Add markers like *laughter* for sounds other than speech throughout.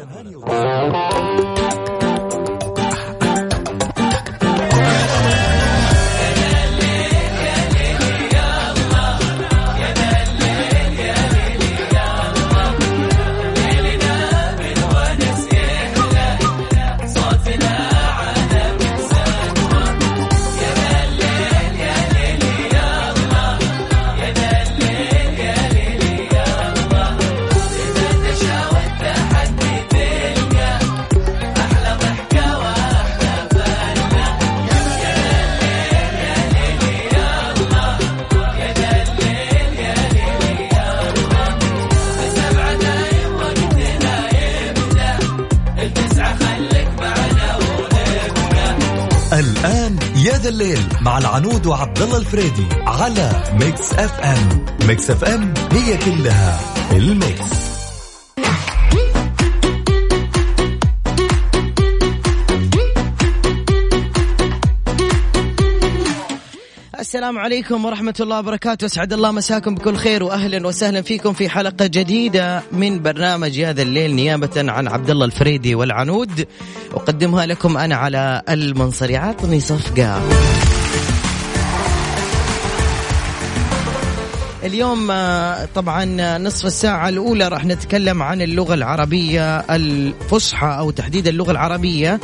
الآن الفريدي على Mix FM. Mix FM هي كلها ال mix. السلام عليكم ورحمة الله وبركاته. أسعد الله مساكم بكل خير وأهلا وسهلا فيكم في حلقة جديدة من برنامج يا ذا الليل نيابة عن عبد الله الفريدي والعنود. أقدمها لكم أنا علاء المنصري عطني صفقة. اليوم آه، طبعا نصف الساعة الأولى راح نتكلم عن اللغة العربية الفصحى أو تحديد اللغة العربية.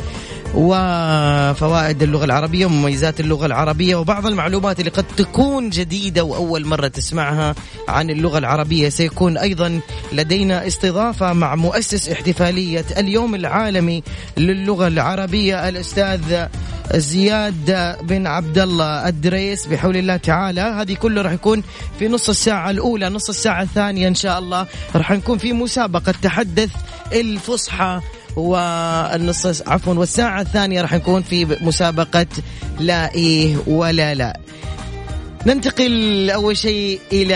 وفوائد اللغة العربية ومميزات اللغة العربية وبعض المعلومات اللي قد تكون جديدة وأول مرة تسمعها عن اللغة العربية. سيكون أيضا لدينا استضافة مع مؤسس احتفالية اليوم العالمي للغة العربية الأستاذ زياد بن عبد الله الدريس. بحول الله تعالى هذه كله راح يكون في نص الساعة الأولى نص الساعة الثانية إن شاء الله. راح نكون في مسابقة تحدث الفصحى والنص عفوا والساعة الثانية راح نكون في مسابقة لا إيه ولا لا. ننتقل أول شيء إلى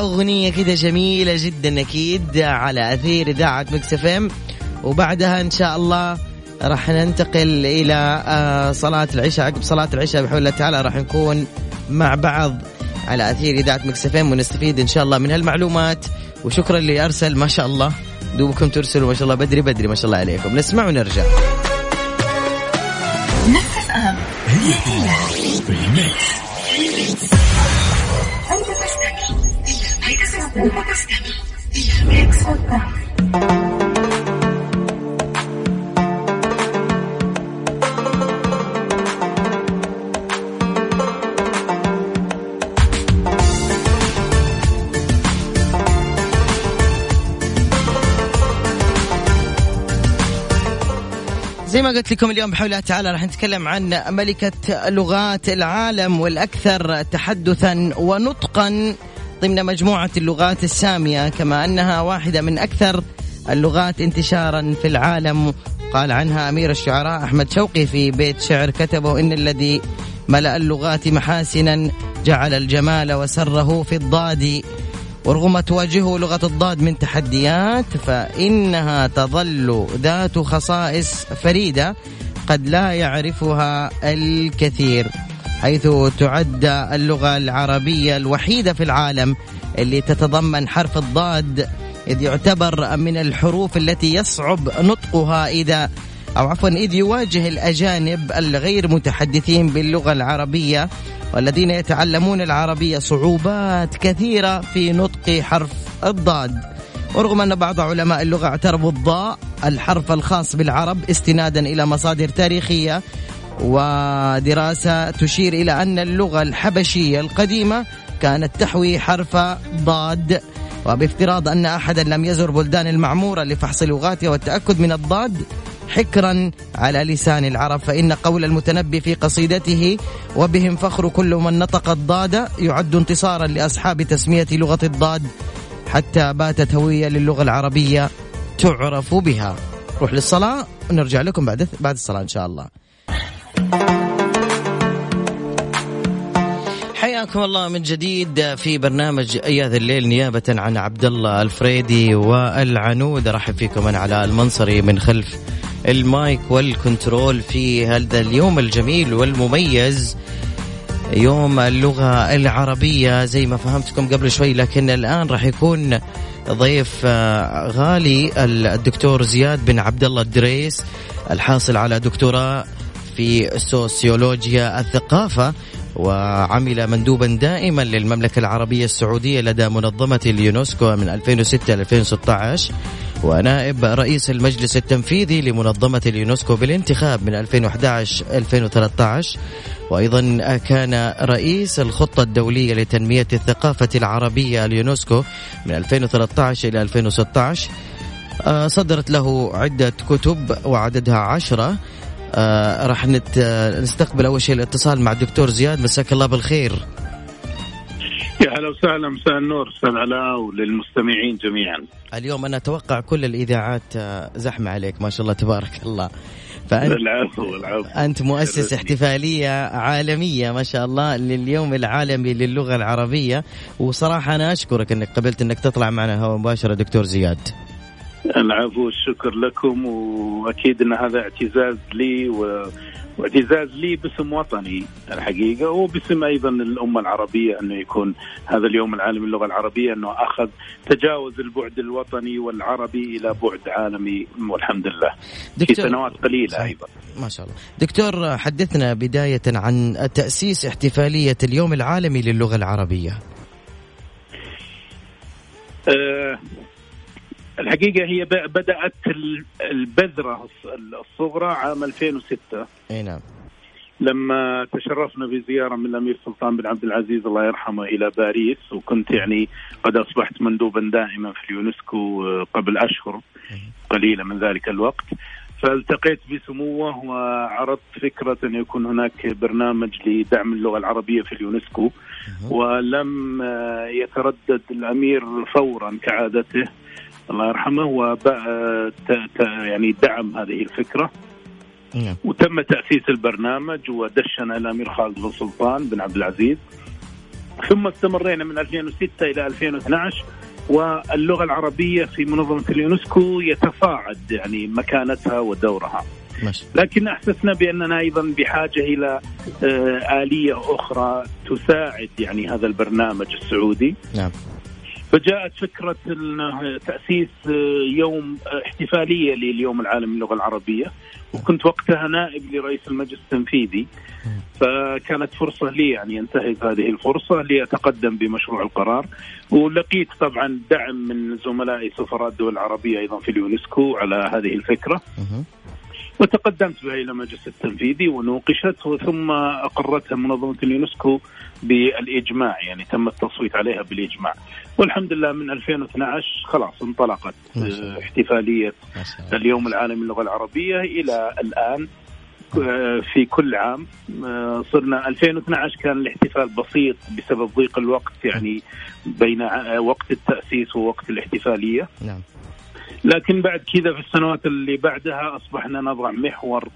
أغنية كده جميلة جدا أكيد على أثير إذاعة Mix FM. وبعدها إن شاء الله راح ننتقل إلى آه، صلاة العشاء عقب صلاة العشاء بحول الله تعالى راح نكون مع بعض على أثير إذاعة مكس إف إم. ونستفيد إن شاء الله من هالمعلومات. وشكرا اللي أرسل ما شاء الله. دوبكم ترسلوا ما شاء الله بدري بدري ما شاء الله عليكم نسمع ونرجع زي ما قلت لكم اليوم بحول الله تعالى راح نتكلم عن ملكة لغات العالم والأكثر تحدثا ونطقا ضمن مجموعة اللغات السامية كما أنها واحدة من أكثر اللغات انتشارا في العالم. قال عنها أمير الشعراء أحمد شوقي في بيت شعر كتبه إن الذي ملأ اللغات محاسنا جعل الجمال وسره في الضاد ورغم تواجهه لغة الضاد من تحديات فإنها تظل ذات خصائص فريدة قد لا يعرفها الكثير حيث تعد اللغة العربية الوحيدة في العالم اللي تتضمن حرف الضاد إذ يعتبر من الحروف التي يصعب نطقها إذا أو عفوا إذ يواجه الأجانب الغير متحدثين باللغة العربية والذين يتعلمون العربية صعوبات كثيرة في نطق حرف الضاد. ورغم أن بعض علماء اللغة اعترفوا الضاء الحرف الخاص بالعرب استنادا إلى مصادر تاريخية ودراسة تشير إلى أن اللغة الحبشية القديمة كانت تحوي حرف ضاد. وبافتراض أن أحدا لم يزر بلدان المعمورة لفحص لغاتها والتأكد من الضاد حكرا على لسان العرب فإن قول المتنبي في قصيدته وبهم فخر كل من نطق الضاد يعد انتصارا لأصحاب تسمية لغة الضاد حتى باتت هوية للغة العربية تعرف بها. روح للصلاة ونرجع لكم بعد بعد الصلاة إن شاء الله. حياكم الله من جديد في برنامج يا ذا الليل نيابة عن عبد الله الفريدي والعنود. ارحب فيكم أنا علاء المنصري من خلف ال mic وال control في هذا اليوم الجميل والمميز. يوم اللغة العربية زي ما فهمتكم قبل شوي لكن الآن راح يكون ضيف آه، غالي الدكتور زياد بن عبد الله الدريس الحاصل على دكتوراه في سوسيولوجيا الثقافة وعمل مندوبا دائما للمملكة العربية السعودية لدى منظمة اليونسكو من 2006 ل 2016 ونائب رئيس المجلس التنفيذي لمنظمة اليونسكو بالانتخاب من 2011 2013 وأيضا كان رئيس الخطة الدولية لتنمية الثقافة العربية اليونسكو من 2013 إلى 2016 آه، صدرت له عدة كتب وعددها عشرة. آه راح. نستقبل أول شيء الاتصال مع الدكتور زياد. مساك الله بالخير. يا هلا وسهلا مساء النور أستاذ علاء وللمستمعين جميعا. اليوم أنا أتوقع كل الإذاعات آه، زحمة عليك ما شاء الله تبارك الله. فأنت العفو العفو. أنت مؤسس احتفالية عالمية ما شاء الله لليوم العالمي للغة العربية. وصراحة أنا أشكرك أنك قبلت أنك تطلع معنا هوا مباشرة دكتور زياد. العفو والشكر لكم وأكيد إن هذا اعتزاز لي و... واعتزاز لي باسم وطني الحقيقة وباسم أيضا الأمة العربية أنه يكون هذا اليوم العالمي للغة العربية أنه أخذ تجاوز البعد الوطني والعربي إلى بعد عالمي والحمد لله. في سنوات قليلة أيضا. ما شاء الله. دكتور حدثنا بداية عن تأسيس احتفالية اليوم العالمي للغة العربية. أه الحقيقة هي بدأت البذرة الصغرى عام 2006 أي نعم. لما تشرفنا بزيارة من الأمير سلطان بن عبد العزيز الله يرحمه إلى باريس وكنت يعني قد أصبحت مندوبا دائما في اليونسكو آه، قبل أشهر قليلة من ذلك الوقت. فالتقيت بسموة وعرضت فكرة أن يكون هناك برنامج لدعم اللغة العربية في اليونسكو. ولم آه، يتردد الأمير فورا كعادته. الله يرحمه يعني دعم هذه الفكرة نعم. وتم تأسيس البرنامج ودشن الامير خالد بن سلطان بن عبد العزيز ثم استمرينا من 2006 إلى 2012 واللغة العربية في منظمة اليونسكو يتصاعد يعني مكانتها ودورها. لكن أحسسنا بأننا أيضا بحاجة إلى آه، آلية أخرى تساعد يعني هذا البرنامج السعودي. نعم. فجاءت فكرة تأسيس يوم احتفالية لليوم العالمي للغة العربية. وكنت وقتها نائب لرئيس المجلس التنفيذي. فكانت فرصة لي يعني ينتهز هذه الفرصة لأتقدم بمشروع القرار. ولقيت طبعا دعم من زملائي سفراء الدول العربية أيضا في اليونسكو على هذه الفكرة. وتقدمت بها إلى المجلس التنفيذي ونوقشت ثم اقرتها منظمة اليونسكو بالإجماع يعني تم التصويت عليها بالإجماع. والحمد لله من 2012 خلاص انطلقت احتفالية اليوم العالمي للغة العربية إلى الآن آه، في كل عام. آه، صرنا 2012 كان الاحتفال بسيط بسبب ضيق الوقت يعني بين وقت التأسيس ووقت الاحتفالية. نعم. لكن بعد كذا في السنوات اللي بعدها أصبحنا نضع محور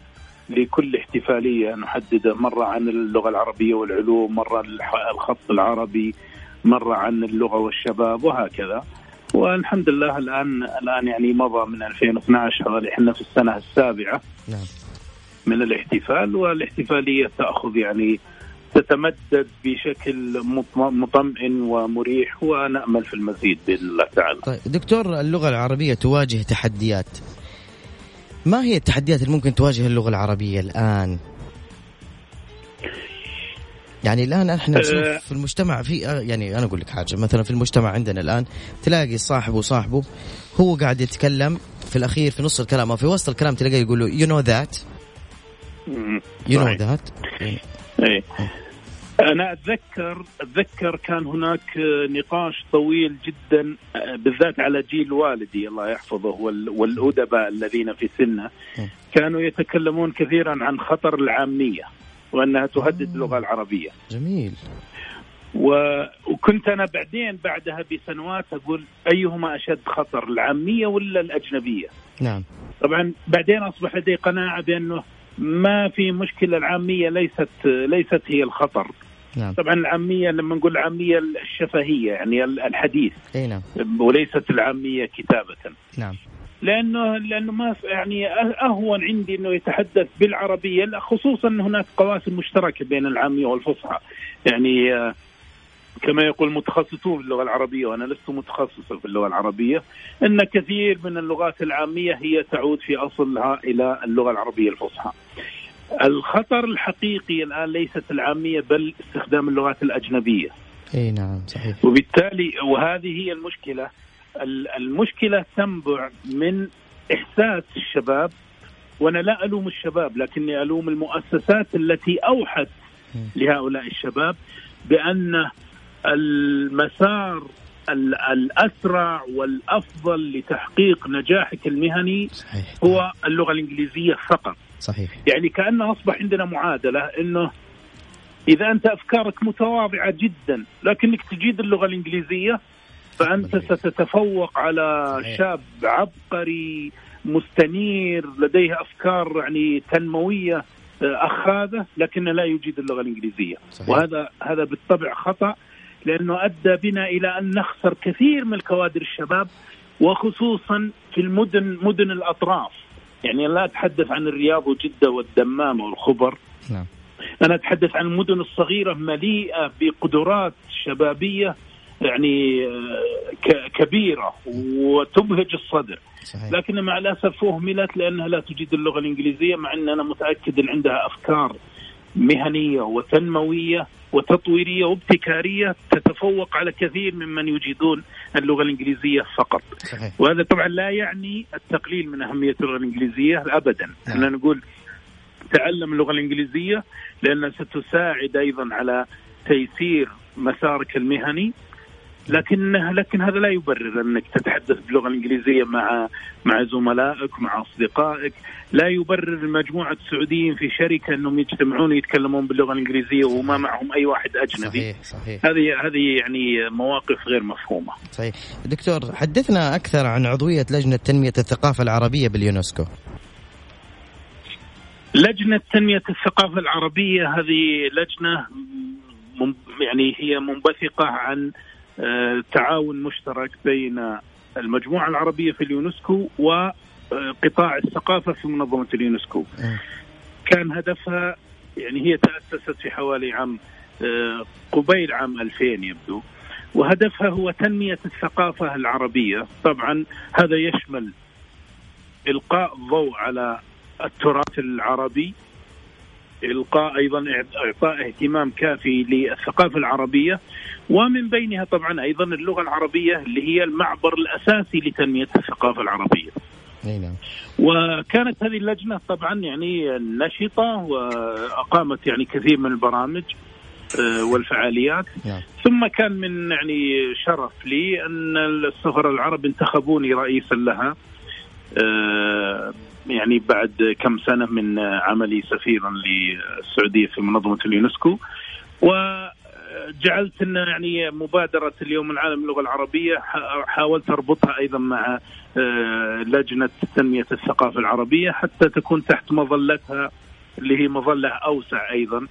لكل احتفالية نحدده مرة عن اللغة العربية والعلوم، مرة الخط العربي، مرة عن اللغة والشباب وهكذا. والحمد لله الآن الآن يعني مضى من 2012 إحنا في السنة السابعة نعم. من الاحتفال والاحتفالية تأخذ يعني تتمدد بشكل مطمئن ومريح ونامل في المزيد بإذن الله تعالى. طيب دكتور اللغة العربية تواجه تحديات. ما هي التحديات اللي ممكن تواجه اللغة العربية الآن؟ يعني الآن إحنا نشوف أه في المجتمع في يعني أنا أقول لك حاجة مثلا في المجتمع عندنا الآن تلاقي صاحب وصاحبه هو قاعد يتكلم في الأخير في نص الكلام أو في وسط الكلام تلاقيه يقول له يو نو ذات يو نو ذات أنا اتذكر أتذكر كان هناك نقاش طويل جدا بالذات على جيل والدي الله يحفظه والأدباء الذين في سنه كانوا يتكلمون كثيرا عن خطر العامية وأنها تهدد اللغة العربية. جميل. وكنت أنا بعدين بعدها بسنوات أقول أيهما أشد خطر العامية ولا الأجنبية؟ نعم. طبعا بعدين أصبح لدي قناعة بأنه ما في مشكلة العامية ليست ليست هي الخطر نعم. طبعا العامية لما نقول العامية الشفهية يعني الحديث. إي نعم. وليست العامية كتابة. نعم. لأنه لأنه ما يعني أهون عندي إنه يتحدث بالعربية خصوصا إن هناك قواسم مشتركة بين العامية والفصحى. يعني كما يقول متخصصون في اللغة العربية وأنا لست متخصصا في اللغة العربية إن كثير من اللغات العامية هي تعود في أصلها إلى اللغة العربية الفصحى. الخطر الحقيقي الآن ليست العامية بل استخدام اللغات الأجنبية. إي نعم صحيح. وبالتالي وهذه هي المشكلة المشكلة تنبع من إحساس الشباب وأنا لا ألوم الشباب لكني ألوم المؤسسات التي أوحت لهؤلاء الشباب بأن المسار الأسرع والأفضل لتحقيق نجاحك المهني صحيح. هو اللغة الإنجليزية فقط صحيح يعني كأنه أصبح عندنا معادلة إنه إذا أنت أفكارك متواضعة جدا لكنك تجيد اللغة الإنجليزية فأنت ستتفوق على صحيح. شاب عبقري مستنير لديه أفكار يعني تنموية آه، أخاذة لكنه لا يجيد اللغة الإنجليزية صحيح. وهذا هذا بالطبع خطأ لأنه أدى بنا إلى أن نخسر كثير من الكوادر الشباب وخصوصا في المدن مدن الأطراف يعني لا أتحدث عن الرياض وجدة والدمام والخبر نعم. أنا أتحدث عن المدن الصغيرة مليئة بقدرات شبابية يعني آه، كبيرة وتبهج الصدر صحيح. لكن مع الأسف اهملت لأنها لا تجيد اللغة الإنجليزية مع إن أنا متأكد إن عندها أفكار مهنية وتنموية وتطويرية وابتكارية تتفوق على كثير ممن يجيدون اللغة الإنجليزية فقط. صحيح. وهذا طبعا لا يعني التقليل من أهمية اللغة الإنجليزية ابدا، نعم. نقول تعلم اللغة الإنجليزية لأنها ستساعد أيضا على تيسير مسارك المهني لكن لكن هذا لا يبرر أنك تتحدث باللغة الإنجليزية مع مع زملائك مع أصدقائك، لا يبرر مجموعة سعوديين في شركة أنهم يجتمعون يتكلمون باللغة الإنجليزية وما معهم أي واحد أجنبي. صحيح صحيح. هذه هذه يعني مواقف غير مفهومة. صحيح. دكتور حدثنا أكثر عن عضوية لجنة تنمية الثقافة العربية باليونسكو. لجنة تنمية الثقافة العربية هذه لجنة يعني هي منبثقة عن تعاون مشترك بين المجموعة العربية في اليونسكو وقطاع الثقافة في منظمة اليونسكو. كان هدفها يعني هي تأسست في حوالي عام آه، قبيل عام 2000 يبدو. وهدفها هو تنمية الثقافة العربية. طبعا هذا يشمل إلقاء الضوء على التراث العربي إلقاء أيضا إعطاء اهتمام كافي للثقافة العربية ومن بينها طبعا أيضا اللغة العربية اللي هي المعبر الأساسي لتنمية الثقافة العربية. نعم. وكانت هذه اللجنة طبعا يعني نشطة وأقامت يعني كثير من البرامج آه، والفعاليات نعم. ثم كان من يعني شرف لي أن السفراء العرب انتخبوني رئيسا لها آه، يعني بعد كم سنة من عملي سفيرا للسعودية في منظمة اليونسكو و جعلت إن يعني مبادرة اليوم العالم للغة العربية حاولت أربطها أيضا مع آه، لجنة تنمية الثقافة العربية حتى تكون تحت مظلتها اللي هي مظلة أوسع أيضا.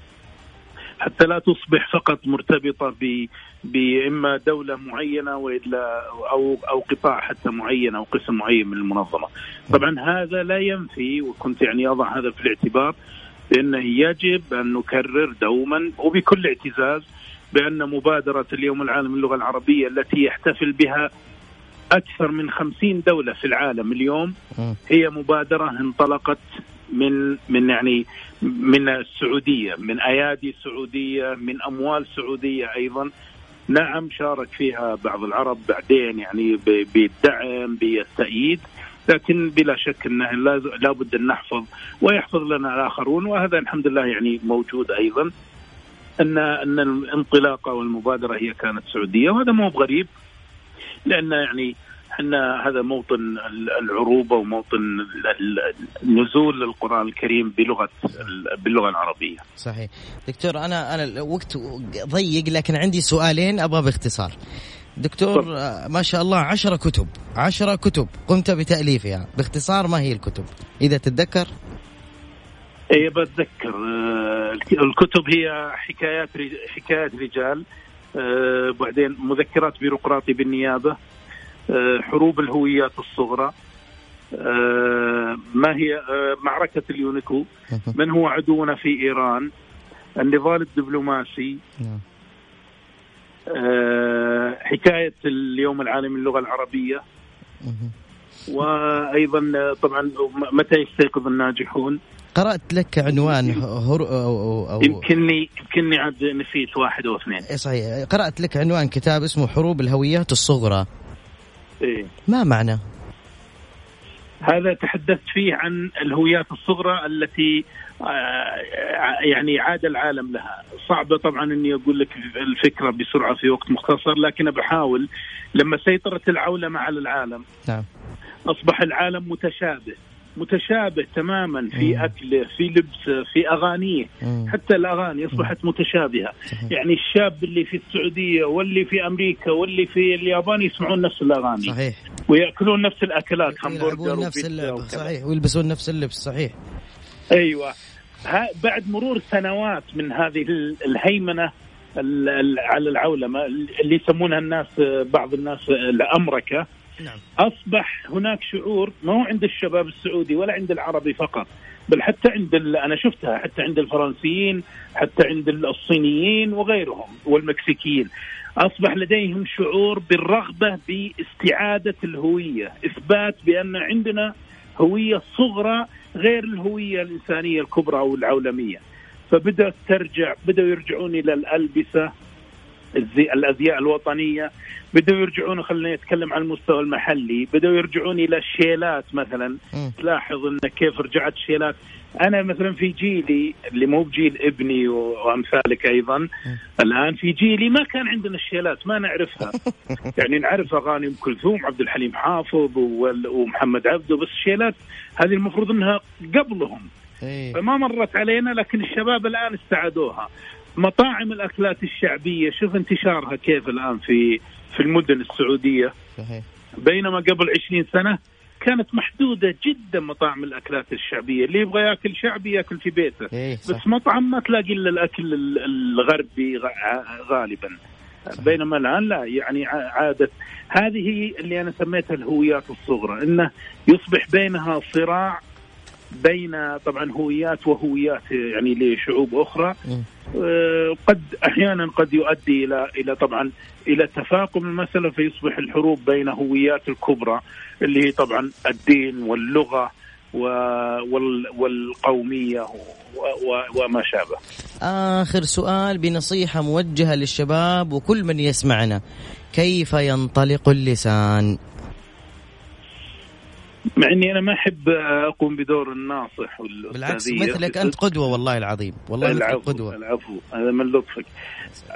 حتى لا تصبح فقط مرتبطة ب باما دولة معينة وإلا أو أو قطاع حتى معين أو قسم معين من المنظمة. طبعا هذا لا ينفي وكنت يعني أضع هذا في الاعتبار بأنه يجب أن نكرر دوما وبكل اعتزاز بأن مبادرة اليوم العالمي للغة العربية التي يحتفل بها أكثر من خمسين دولة في العالم اليوم هي مبادرة انطلقت من من يعني من السعودية من أيادي سعودية من أموال سعودية أيضا. نعم شارك فيها بعض العرب بعدين يعني بالدعم بالتأييد. لكن بلا شك إنه لابد أن نحفظ ويحفظ لنا الآخرون. وهذا الحمد لله يعني موجود أيضا. ان أن الانطلاقة والمبادرة هي كانت سعودية. وهذا مو بغريب لأن يعني إحنا هذا موطن العروبة وموطن نزول القران الكريم بلغة باللغة العربية. صحيح. دكتور أنا أنا الوقت ضيق لكن عندي سؤالين أبغى باختصار. دكتور طب. ما شاء الله عشرة كتب عشرة كتب قمت بتأليفها باختصار ما هي الكتب إذا تتذكر اي بتذكر آه، الكتب هي حكايات حكايات رجال آه، بعدين مذكرات بيروقراطي بالنيابة آه، حروب الهويات الصغرى ما هي معركة اليونيكو من هو عدونا في إيران النضال الدبلوماسي. نعم. آه، حكاية اليوم العالمي للغة العربية. مهم. وأيضا طبعا متى يستيقظ الناجحون؟ قرأت لك عنوان هر... أو... أو... أو... يمكنني يمكنني عاد نسيت واحد أو اثنين إيه صحيح. قرأت لك عنوان كتاب اسمه حروب الهويات الصغرى. إيه. ما معنى؟ هذا تحدثت فيه عن الهويات الصغرى التي آه، يعني عاد العالم لها صعبة طبعا إني أقول لك الفكرة بسرعة في وقت مختصر لكن بحاول لما سيطرت العولمة على العالم نعم أصبح العالم متشابه متشابه تماما في مم. اكله في لبسه في اغانيه مم. حتى الأغاني أصبحت متشابهة. صحيح. يعني الشاب اللي في السعودية واللي في أمريكا واللي في اليابان يسمعون نفس الأغاني. صحيح. ويأكلون نفس الأكلات همبرجر نفس اللعبة. صحيح. ويلبسون نفس اللبس. صحيح. أيوه. بعد مرور سنوات من هذه ال- الهيمنة ال- ال- على العولمة اللي يسمونها الناس بعض الناس الامركه نعم. أصبح هناك شعور ما هو عند الشباب السعودي ولا عند العربي فقط بل حتى عند أنا شفتها حتى عند الفرنسيين حتى عند الصينيين وغيرهم والمكسيكيين. أصبح لديهم شعور بالرغبة باستعادة الهوية إثبات بأن عندنا هوية صغرى غير الهوية الإنسانية الكبرى أو العولميه فبدأت ترجع بدأوا يرجعون إلى الألبسة الأزياء الوطنية. بدأوا يرجعون خلينا نتكلم عن المستوى المحلي. بدأوا يرجعون إلى الشيلات مثلا. مم. تلاحظ أن كيف رجعت الشيلات. أنا مثلا في جيلي اللي مو بجيل ابني وأمثالك أيضا الآن في جيلي ما كان عندنا الشيلات ما نعرفها. *laughs* يعني نعرف أغاني أم كلثوم عبد الحليم حافظ ومحمد عبده بس الشيلات هذه المفروض أنها قبلهم. إيه. فما مرت علينا لكن الشباب الآن استعادوها. مطاعم الأكلات الشعبية شوف انتشارها كيف الآن في في المدن السعودية. صحيح. بينما قبل 20 سنة كانت محدودة جدا مطاعم الأكلات الشعبية اللي يبغى يأكل شعبي يأكل في بيته. إيه صح. بس مطعم ما تلاقي إلا الأكل ال- الغربي غالبا. بينما الآن لا يعني ع- عادت هذه اللي أنا سميتها الهويات الصغرى إنه يصبح بينها صراع بين طبعا هويات وهويات يعني لشعوب أخرى. آه، قد أحيانا قد يؤدي إلى إلى طبعا إلى تفاقم المساله فيصبح الحروب بين هويات الكبرى اللي هي طبعا الدين واللغة والقومية وما شابه. آخر سؤال بنصيحة موجهة للشباب وكل من يسمعنا كيف ينطلق اللسان مع إني أنا ما أحب أقوم بدور الناصح بالعكس مثلك أنت قدوة والله العظيم. والله مثلك العفو قدوة. العفو. هذا من لطفك.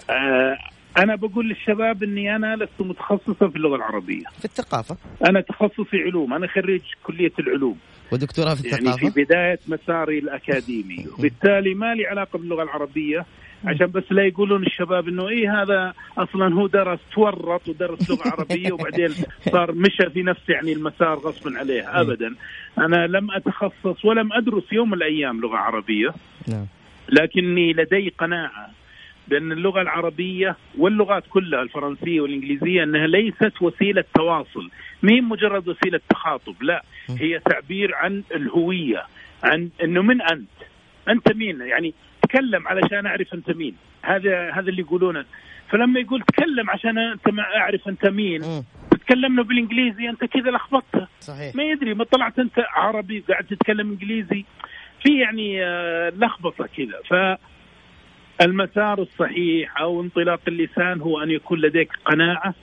آه، أنا بقول للشباب إني أنا لست متخصصا في اللغة العربية، في الثقافة. أنا تخصصي علوم، أنا خريج كلية العلوم، ودكتوراه في يعني في الثقافة بداية مساري الأكاديمي، وبالتالي ما لي علاقة باللغة العربية. عشان بس لا يقولون الشباب إنه إيه هذا أصلا هو درس تورط ودرس لغة *laughs* عربية وبعدين صار مشى في نفس يعني المسار غصبا عليه. ابدا. أنا لم أتخصص ولم أدرس يوم من الأيام لغة عربية. نعم. لكني لدي قناعة بأن اللغة العربية واللغات كلها الفرنسية والإنجليزية أنها ليست وسيلة تواصل، ما هي مجرد وسيلة تخاطب، لا. هي تعبير عن الهوية، عن إنه من أنت؟ أنت مين؟ يعني تكلم علشان أعرف أنت مين، هذا هذا اللي يقولونه، فلما يقول تكلم عشان أنت ما أعرف أنت مين، له بالإنجليزي أنت كذا لخبطته، صحيح. ما يدري ما طلعت أنت عربي قاعد تتكلم إنجليزي. في يعني آه، لخبطة كذا. ف المسار الصحيح أو انطلاق اللسان هو أن يكون لديك قناعة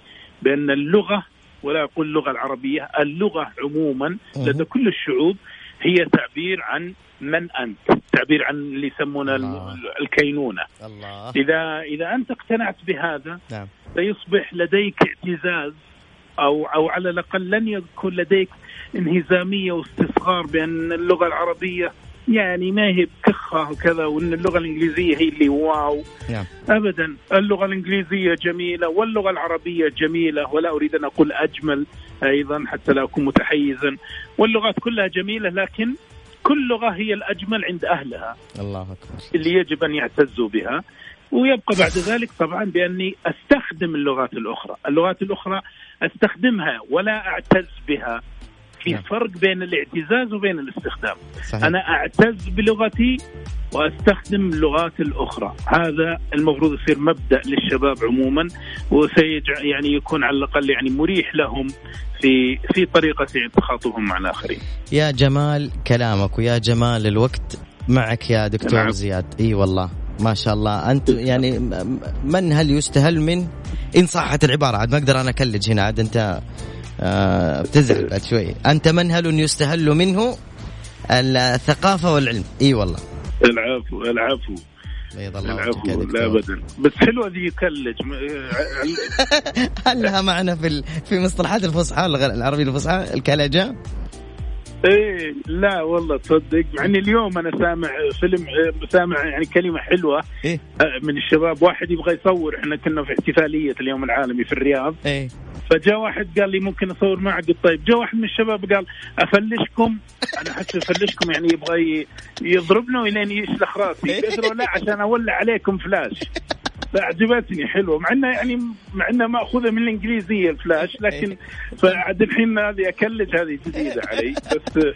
بأن اللغة ولا أقول اللغة العربية اللغة عموما لدى كل الشعوب هي تعبير عن من أنت تعبير عن اللي يسمونه. الكينونة. الله. إذا إذا أنت اقتنعت بهذا نعم. سيصبح لديك اعتزاز أو أو على الأقل لن يكون لديك انهزامية واستصغار بأن اللغة العربية يعني ما هي بكخه وكذا وأن اللغة الإنجليزية هي اللي واو. نعم. ابدا اللغة الإنجليزية جميلة واللغة العربية جميلة ولا أريد أن أقول أجمل. أيضا حتى لا أكون متحيزا. واللغات كلها جميلة لكن كل لغة هي الأجمل عند أهلها. الله أكبر. اللي يجب أن يعتزوا بها. ويبقى بعد ذلك طبعا بأني أستخدم اللغات الأخرى، اللغات الأخرى أستخدمها ولا أعتز بها. في نعم. فرق بين الاعتزاز وبين الاستخدام صحيح. أنا أعتز بلغتي وأستخدم اللغات الأخرى هذا المفروض يصير مبدأ للشباب عموما وسيجع يعني يكون على الأقل يعني مريح لهم في في طريقة تخاطبهم مع الاخرين يا جمال كلامك ويا جمال الوقت معك يا دكتور نعم. زياد إي والله ما شاء الله أنت يعني من هل يستهل من إن صحت العبارة عاد ما أقدر أنا أكلج هنا عاد أنت آه بتزعل بعد شوي. أنت منهل يستهل منه الثقافة والعلم. إي والله. العفو العفو. بيض الله العفو لا ابدا. بس حلوة ذي يكلج *laughs* هل لها معنى في في مصطلحات الفصحى العربيه الفصحى الكلجة؟ إيه لا والله تصدق. مع إني اليوم أنا سامع فيلم سامع يعني كلمة حلوة. إيه. آه، من الشباب. واحد يبغى يصور. إحنا كنا في احتفالية اليوم العالمي في الرياض. إيه. فجاء واحد قال لي ممكن أصور معك قلت طيب جاء واحد من الشباب قال أفلشكم؟ أنا أحس أفلشكم يعني يبغى يضربنا الين يشلخ راسي. *laughs* قلت له لا عشان أولع عليكم فلاش. فعجبتني حلوة. مع انها يعني مع انها مأخوذة من الإنجليزية الفلاش لكن فعاد الحين هذه اكلج هذه جديدة علي. بس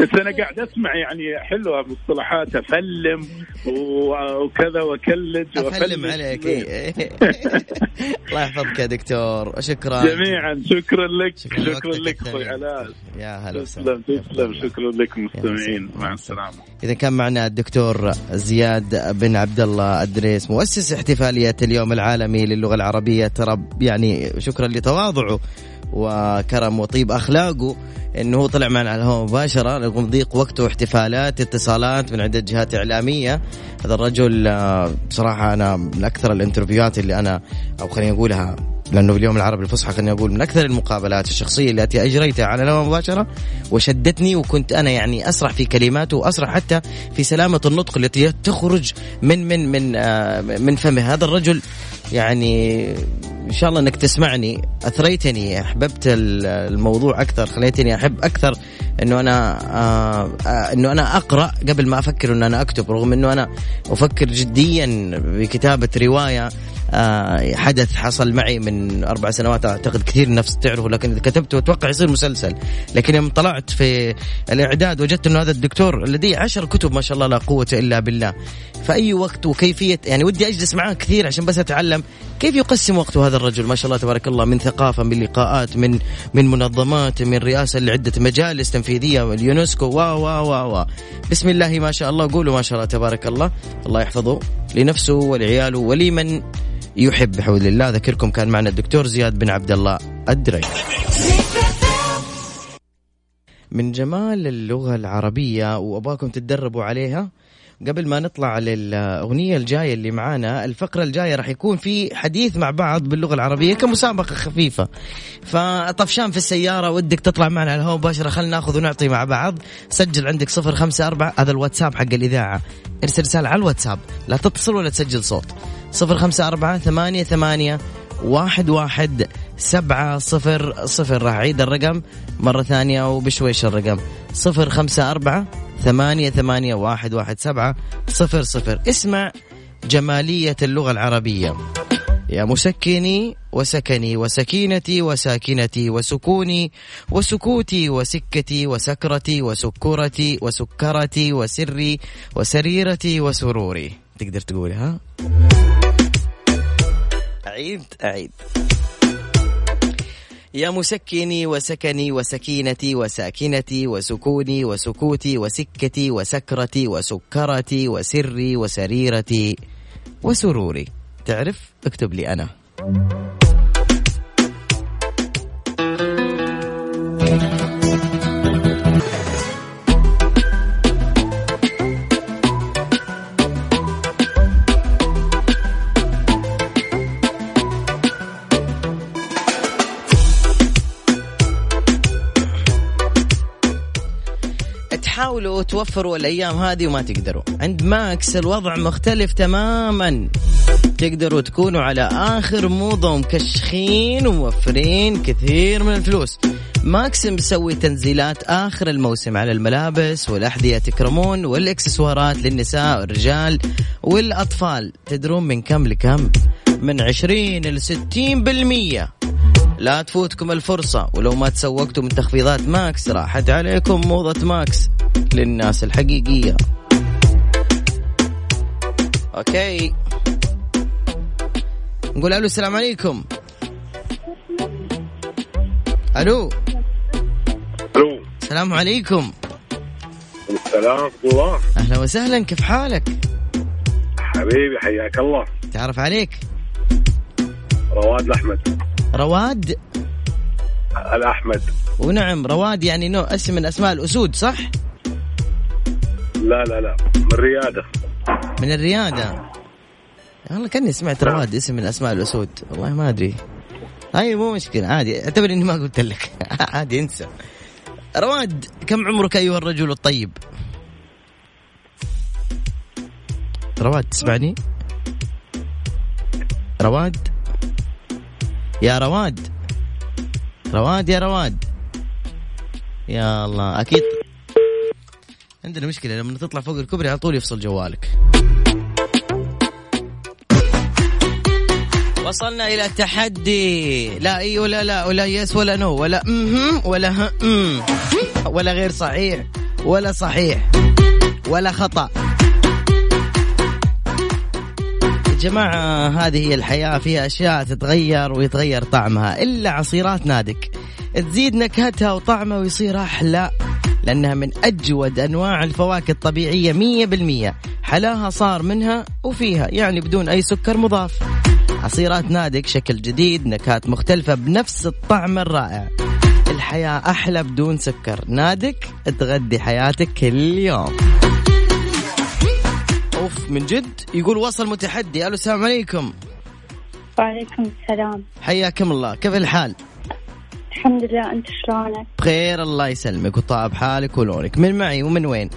بس أنا قاعد أسمع يعني حلوة مصطلحات أفلم وكذا وأكلج أفلم. عليك. إيه. *laughs* الله يحفظك يا دكتور. شكرا. جميعا. شكرا لك. شكراً لك. أخوي. علاء. يا هلا تسلم تسلم. شكرا لكم مستمعين. مع السلامة. إذا كان معنا الدكتور زياد بن عبد الله الدريس مؤسس احتفالية اليوم العالمي للغة العربية ترى يعني شكرا لتواضعه. وكرم وطيب أخلاقه إنه هو طلع معنا على الهواء مباشرة. رغم ضيق وقته واحتفالات اتصالات من عدة جهات إعلامية. هذا الرجل آه، بصراحة أنا من أكثر الانترفيوهات اللي أنا أو خليني أقولها لأنه في اليوم العربي الفصحى خليني أقول من أكثر المقابلات الشخصية التي أجريتها على الهواء مباشرة وشدتني وكنت أنا يعني اسرح في كلماته واسرح حتى في سلامة النطق التي تخرج من من من آه، من فمه. هذا الرجل يعني إن شاء الله إنك تسمعني. أثريتني أحببت ال- الموضوع أكثر خليتني أحب أكثر إنه أنا آه إنه أنا أقرأ قبل ما أفكر إنه أنا أكتب رغم إنه أنا أفكر جديا بكتابة رواية. حدث حصل معي من أربع سنوات أعتقد كثير نفس تعرفوا لكن إذا كتبته أتوقع يصير مسلسل. لكن يوم طلعت في الإعداد وجدت إنه هذا الدكتور لديه عشر كتب ما شاء الله لا قوة إلا بالله. فأي وقت وكيفية يعني ودي أجلس معاه كثير عشان بس أتعلم كيف يقسم وقته هذا الرجل. ما شاء الله تبارك الله من ثقافة من لقاءات من من منظمات من رئاسة لعدة مجالس تنفيذية واليونسكو و و و و بسم الله ما شاء الله قولوا ما شاء الله تبارك الله. الله يحفظه لنفسه ولعياله ولمن يحب بحول الله. ذكركم كان معنا الدكتور زياد بن عبد الله الدري من جمال اللغة العربية وأبغاكم تتدربوا عليها قبل ما نطلع للأغنية الجاية اللي معانا الفقرة الجاية راح يكون في حديث مع بعض باللغة العربية كمسابقة خفيفة. فطفشان في السيارة ودك تطلع معنا على الهواء مباشرة خلينا ناخذ ونعطي مع بعض. سجل عندك صفر خمسة أربعة هذا الواتساب حق الإذاعة. ارسل رسالة على الواتساب لا تتصل ولا تسجل صوت. صفر خمسة أربعة ثمانية ثمانية واحد واحد سبعة صفر صفر. راح أعيد الرقم مرة ثانية وبشويش الرقم. صفر خمسة أربعة ثمانية ثمانية واحد واحد سبعة صفر صفر. اسمع جمالية اللغة العربية. يا مسكني وسكني وسكينتي وساكنتي وسكوني وسكوتي وسكتي وسكرتي وسكرتي وسكرتي وسري وسريرتي وسروري. تقدر تقولها؟ أعيد أعيد يا مسكني وسكني وسكينتي وساكنتي وسكوني وسكوتي وسكتي وسكرتي وسكرتي وسري وسريرتي وسروري. تعرف اكتب لي أنا. تحاولوا توفروا الأيام هذه وما تقدروا. عند Max الوضع مختلف تماما. تقدروا تكونوا على آخر موضه ومكشخين وموفرين كثير من الفلوس. Max مسوي تنزيلات آخر الموسم على الملابس والأحذية تكرمون والإكسسوارات للنساء والرجال والأطفال. تدرون من كم لكم؟ من 20 ل 60% لا تفوتكم الفرصة ولو ما تسوقتوا من تخفيضات Max راحت عليكم موضة Max للناس الحقيقية. أوكي. نقول ألو السلام عليكم. ألو. ألو. السلام عليكم. السلام ورحمة الله. أهلا وسهلا كيف حالك؟ حبيبي حياك الله. تعرف عليك؟ رواد الأحمد. رواد؟ الأحمد. ونعم رواد يعني نوع اسم من أسماء الأسود صح؟ لا لا لا من ريادة. من الريادة. والله كأني سمعت رواد اسم من أسماء الأسود. والله ما أدري. هاي مو مشكلة عادي. اعتبر إني ما قلت لك. *laughs* عادي انسى. رواد كم عمرك أيها الرجل الطيب؟ رواد تسمعني؟ رواد يا رواد. رواد يا رواد. يا الله أكيد. عندنا مشكلة لما تطلع فوق الكوبري على طول يفصل جوالك. وصلنا إلى التحدي. لا إي ولا لا ولا yes ولا no ولا مهم ولا ها ام ولا غير صحيح ولا صحيح ولا خطأ. جماعة هذه هي الحياة. فيها أشياء تتغير ويتغير طعمها. إلا عصيرات نادك. تزيد نكهتها وطعمها ويصير أحلى. لأنها من أجود أنواع الفواكه الطبيعية مية بالمية. حلاها صار منها وفيها يعني بدون أي سكر مضاف. عصيرات نادك شكل جديد نكهات مختلفة بنفس الطعم الرائع. الحياة أحلى بدون سكر. نادك تغذي حياتك كل يوم. اوف من جد يقول وصل متحدي. ألو السلام عليكم. وعليكم السلام. حياكم الله. كيف الحال؟ الحمد لله أنت شلونك؟ بخير الله يسلمك وطاب حالك ولونك من معي ومن وين؟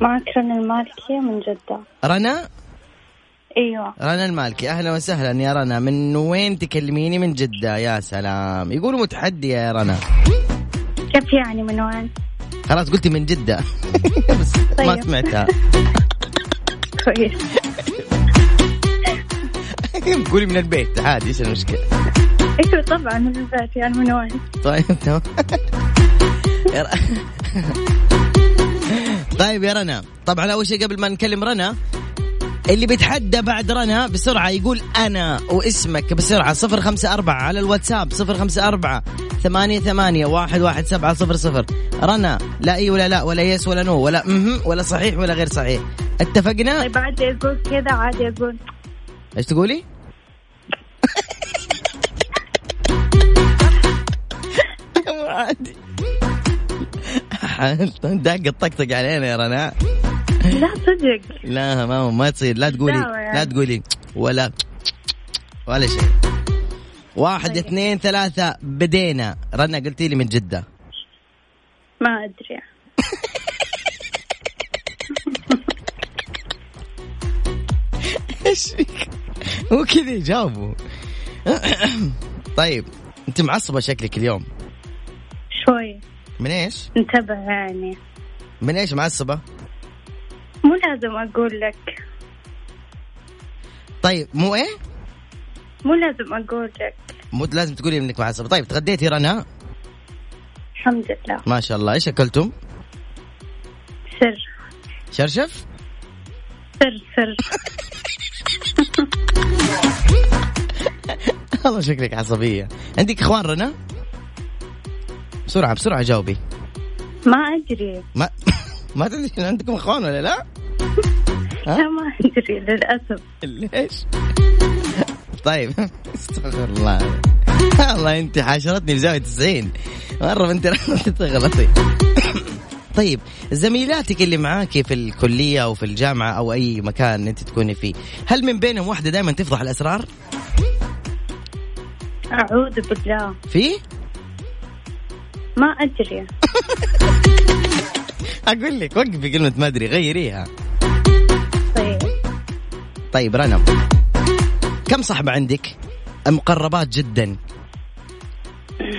معك رنا المالكية من جدة. رنا؟ أيوة. رنا المالكي. أهلا وسهلا يا رنا. من وين تكلميني؟ من جدة. يا سلام. يقولوا متحدية يا رنا. كيف يعني من وين؟ خلاص قلتي من جدة. *laughs* بس ما طيب. سمعتها. *laughs* كويس *laughs* قولي من البيت عادي إيش المشكلة؟ أيوة طبعا من البيت يعني من وين؟ طيب تمام. *laughs* طيب يا رنا. طبعا أول شيء قبل ما نكلم رنا اللي بيتحدى بعد رنا بسرعة يقول أنا واسمك بسرعة صفر خمسة أربعة على الواتساب صفر خمسة أربعة ثمانية ثمانية واحد واحد سبعة صفر صفر. رنا لا إي ولا لا ولا يس ولا نو ولا مهم ولا صحيح ولا غير صحيح. اتفقنا؟ طيب عادي أقول كذا عادي أقول. إيش تقولي؟ *laughs* عادي. *laughs* دق الطقطق علينا يا رنا. لا صدق. لا ما ما تصير. لا تقولي يعني. لا تقولي. ولا ولا شيء. واحد طيب. اثنين ثلاثة بدينا. رنا قلتي لي من جدة. ما أدري. *laughs* إيش فيك؟ مو كذا يجاوبوا طيب انت معصبة شكلك اليوم شوي من إيش؟ انتبه يعني من إيش معصبة؟ مو لازم أقول لك طيب مو إيه؟ مو لازم أقول لك مو لازم تقولي إنك معصبة طيب تغديتي رنا؟ الحمد لله ما شاء الله إيش أكلتم؟ سر شرشف؟ سر سر *laughs* *laughs* والله شكلك عصبية عندك إخوان رنا؟ بسرعة بسرعة جاوبي ما أدري ما *laughs* ما تدري عندكم إخوان ولا لا؟ *laughs* لا ما أدري للأسف ليش؟ طيب استغفر الله والله انت حاشرتني بزاوية 90 مرة أنت تغلطي *coughs* طيب زميلاتك اللي معاكي في الكلية أو في الجامعة أو أي مكان أنت تكوني فيه هل من بينهم واحدة دائما تفضح الأسرار؟ أعوذ بالله. في؟ ما أدري. *laughs* أقول لك وقفي كلمة ما أدري غيريها. طيب. طيب رنا كم صاحبة عندك؟ مقربات جدا. *sighs*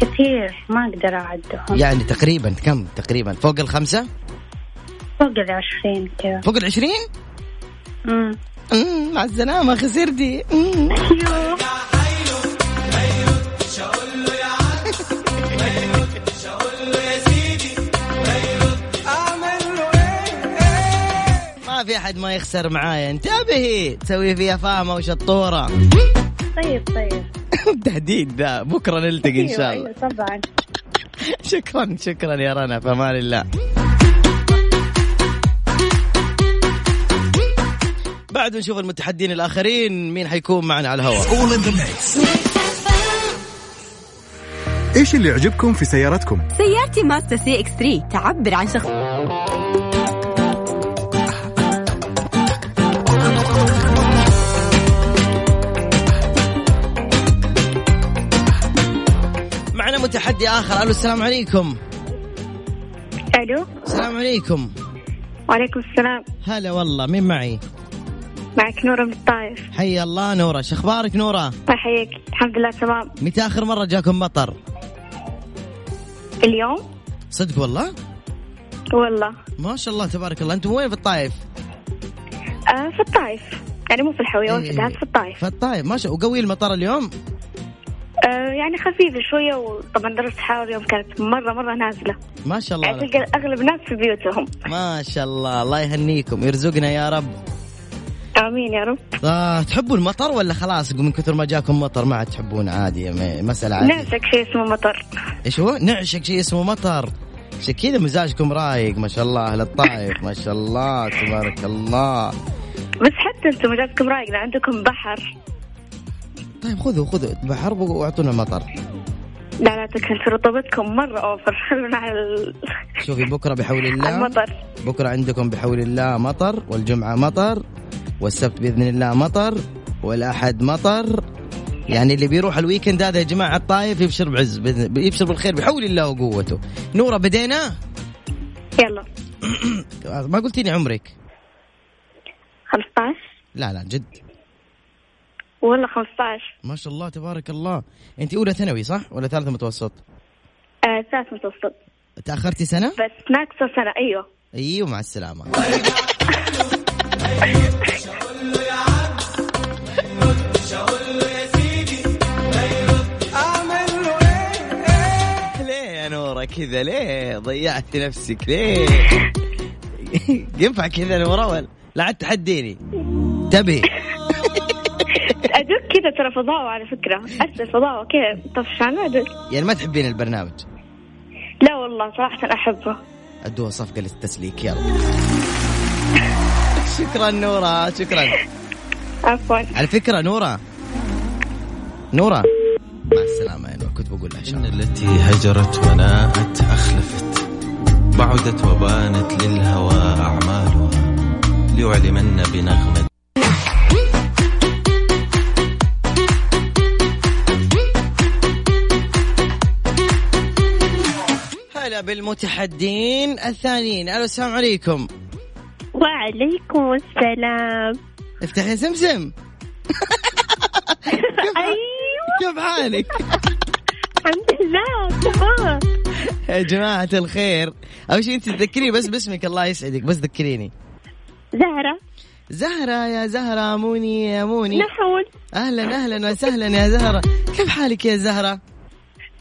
كثير ما أقدر أعدهم. يعني تقريبا كم تقريبا؟ فوق الخمسة؟ فوق العشرين كذا. فوق العشرين؟ مع السلامة خسرتي. ما في أحد ما يخسر معايا. انتبهي. تسوي فيها فاهمة وشطوره طيب طيب. *laughs* تهديد ذا. بكرة نلتقي إن أيوة، شاء أيوة، الله. طبعا. *laughs* شكرا شكرا يا رنا فمال الله. بعد نشوف المتحدين الآخرين مين حيكون معنا على الهواء. إيش اللي يعجبكم في سيارتكم؟ سيارتي مازدا CX 3 تعبر عن شخص. معنا متحدي آخر. ألو السلام عليكم. ألو. السلام عليكم. وعليكم السلام. هلا والله مين معي؟ معك نورة من الطايف. حي الله نورة. شو أخبارك نورة؟ الله يحييك. الحمد لله تمام. متى آخر مرة جاكم مطر؟ اليوم؟ صدق والله؟ والله. ما شاء الله تبارك الله. أنتم وين في الطايف؟ آه في الطايف. يعني مو في الحوية ولا في في الطايف. في الطايف. ما شاء وقوي المطر اليوم؟ آه يعني خفيفة شوية وطبعا درجة الحرارة اليوم كانت مرة مرة نازلة. ما شاء يعني الله. تلقى أغلب الناس في بيوتهم. ما شاء الله. الله يهنيكم يرزقنا يا رب. آمين يا رب. آه تحبوا المطر ولا خلاص من كثر ما جاكم مطر ما عاد تحبون؟ عادي م- مسألة عادية. ناسك شيء اسمه مطر. إيش هو؟ نعشق شيء اسمه مطر. عشان كذا مزاجكم رايق ما شاء الله أهل الطايف ما شاء الله تبارك الله. بس حتى أنتم مجازكم رايق لأن عندكم بحر. طيب خذوا خذوا بحر وأعطونا مطر. لا لا تكلف رطوبتكم مرة أوفر. *laughs* خلونا على ال- شوفي بكرة بحول الله. *laughs* المطر. بكرة عندكم بحول الله مطر والجمعة مطر. والسبت بإذن الله مطر والأحد مطر. يعني اللي بيروح الويكند هذا يا جماعة الطايف يبشر بعز يبشر بالخير بحول الله وقوته. نورة بدينا؟ يلا. *coughs* ما قلتيني عمرك؟ 15 لا لا جد. والله 15 ما شاء الله تبارك الله. أنت أولى ثانوي صح؟ ولا ثالثة متوسط؟ آه ثالث متوسط. تأخرتي سنة؟ بس ناقصة سنة أيوه. أيوه مع السلامة. *laughs* ليه يا نورة كذا؟ ليه ضيعت نفسك؟ ليه؟ ينفع كذا نورة ولا؟ لا عاد تحديني. انتبهي أدوك كذا ترى فضاء على فكرة. أرسل فضاء كذا طفشان أدوك يعني ما تحبين البرنامج؟ لا والله صراحة أحبه. ادوها صفقة للتسليك يلا. شكرا نورة شكرا. عفوا. على فكرة نورة. نورة. مع السلامة يا نورة كنت بقول لها شغلة التي هجرت وناءت أخلفت بعدت وبانت للهوى أعمالها ليعلمن بنغمة. هلا بالمتحدين الثانيين. ألو السلام عليكم. وعليكم السلام. افتح يا سمسم *laughs* أيوه. كيف حالك؟ الحمد لله تمام يا جماعة الخير. أول شيء أنت تذكريني بس باسمك الله يسعدك بس ذكريني. زهرة. زهرة يا زهرة موني يا موني. نحول. أهلا أهلا وسهلا يا زهرة. كيف حالك يا زهرة؟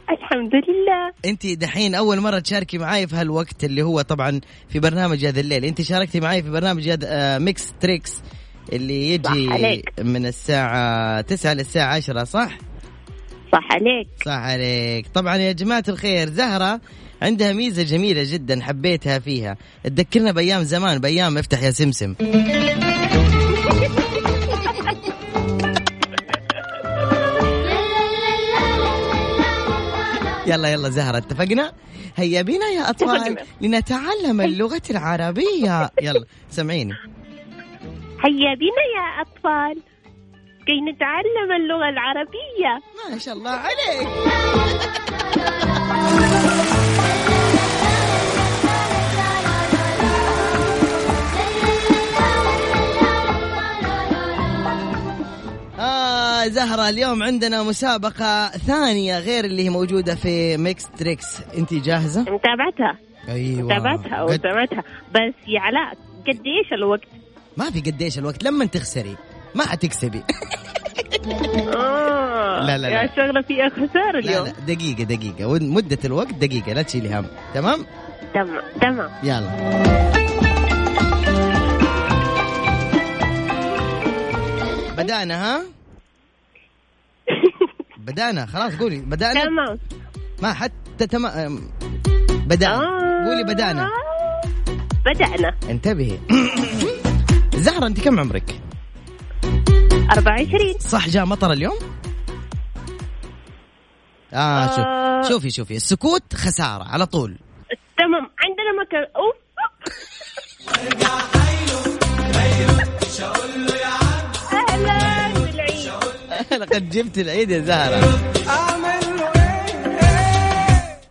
الحمد لله. أنت دحين أول مرة تشاركي معاي في هالوقت اللي هو طبعا في برنامج هذا الليل. أنت شاركتي معاي في برنامج هذا آه، Mix Tricks. اللي يجي. من الساعة 9 للساعة 10 صح؟ صح عليك. صح عليك. طبعا يا جماعة الخير زهرة عندها ميزة جميلة جدا حبيتها فيها. تذكرنا بأيام زمان بأيام افتح يا سمسم. *laughs* يلا يلا زهرة اتفقنا؟ هيا بنا يا أطفال. لنتعلم اللغة العربية. يلا سمعيني هيا بنا يا أطفال. كي نتعلم اللغة العربية. ما شاء الله عليك. آه زهرة اليوم عندنا مسابقة ثانية غير اللي هي موجودة في Mix Tricks انت جاهزة؟ متابعتها. أيوه. متابعتها وسمعتها بس يا علاء قديش الوقت؟ ما في قديش الوقت لما تخسري. ما حتكسبي. آه لا، لا، لا. يا شغلة فيها خسارة لا اليوم. لا دقيقة دقيقة. مدة الوقت دقيقة لا تشيلي هم. تمام؟ تمام تمام. يلا. بدأنا ها؟ بدأنا. خلاص قولي. بدأنا؟ تمام. ما حتى تمام بدأنا. آه. قولي بدأنا. بدأنا. انتبهي. زهرة أنت كم عمرك؟ 24 صح جاء مطر اليوم؟ آه شوف آه. شوفي شوفي السكوت خسارة على طول. تمام عندنا مكان. أوف. أهلا. بالعيد لقد جبت العيد يا زهرة.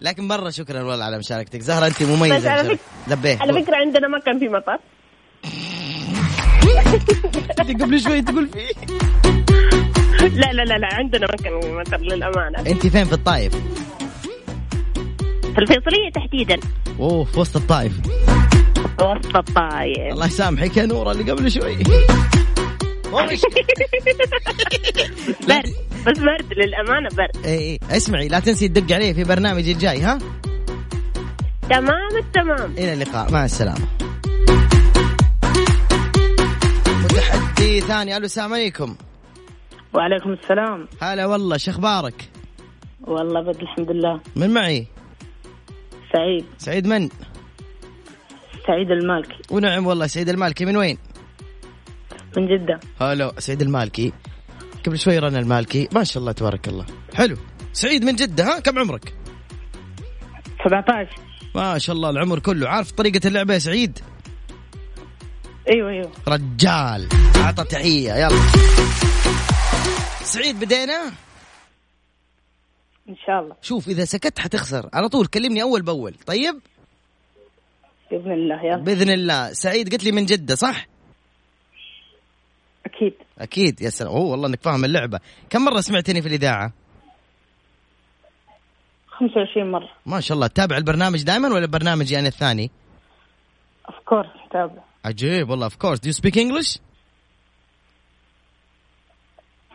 لكن مرة شكرا والله على مشاركتك. زهرة أنت مميزة. بس على لبيه على فكرة عندنا مكان في مطر. *laughs* انت قبل شوي تقول فيه لا لا لا لا عندنا مكان مطر للأمانة. أنت فين في الطايف في الفيصلية تحديدا. أوه في وسط الطايف وسط الطايف الله يسامحك يا نورة اللي قبل شوي. *laughs* برد بس برد للأمانة برد. اي اي اسمعي لا تنسي تدق علي في برنامجي الجاي ها؟ تمام التمام إلى اللقاء. مع السلامة. متحدي ثاني. ألو السلام عليكم. وعليكم السلام. هلا والله شو أخبارك؟ والله بد الحمد لله. من معي؟ سعيد. سعيد من؟ سعيد المالكي. ونعم والله سعيد المالكي. من وين؟ من جدة. هلا سعيد المالكي. قبل شوي رنا المالكي. ما شاء الله تبارك الله. حلو. سعيد من جدة ها؟ كم عمرك؟ 17 ما شاء الله العمر كله. عارف طريقة اللعبة يا سعيد؟ أيوه أيوه. رجال. اعطى تحية يلا. سعيد بدينا؟ إن شاء الله. شوف إذا سكت حتخسر. على طول كلمني أول بأول. طيب؟ بإذن الله يلا. بإذن الله. سعيد قلت لي من جدة صح؟ أكيد. أكيد. يا سلام. أوه والله إنك فاهم اللعبة. كم مرة سمعتني في الإذاعة؟ 25 مرة. ما شاء الله. تتابع البرنامج دائما ولا برنامجي أنا الثاني؟ of course تابع. عجيب والله of course do you speak English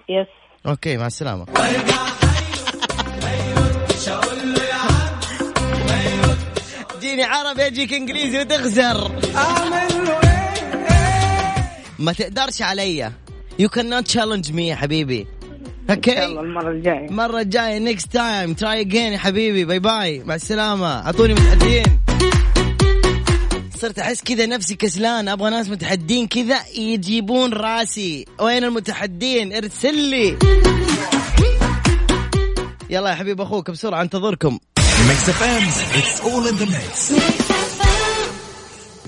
yes okay مع السلامة. جيني عربي اجيك إنجليزي وتخسر. ما تقدرش عليا يو كان نوت تشالنج مي يا حبيبي. okay المرة الجاية. المرة الجاية next time try again يا حبيبي. bye bye مع السلامة. أعطوني متحدين صرت أحس كذا نفسي كسلان أبغى ناس متحدين كذا يجيبون راسي. وين المتحدين؟ ارسل لي. يلا يا حبيب أخوك بسرعة انتظركم. Mix FM it's all in the mix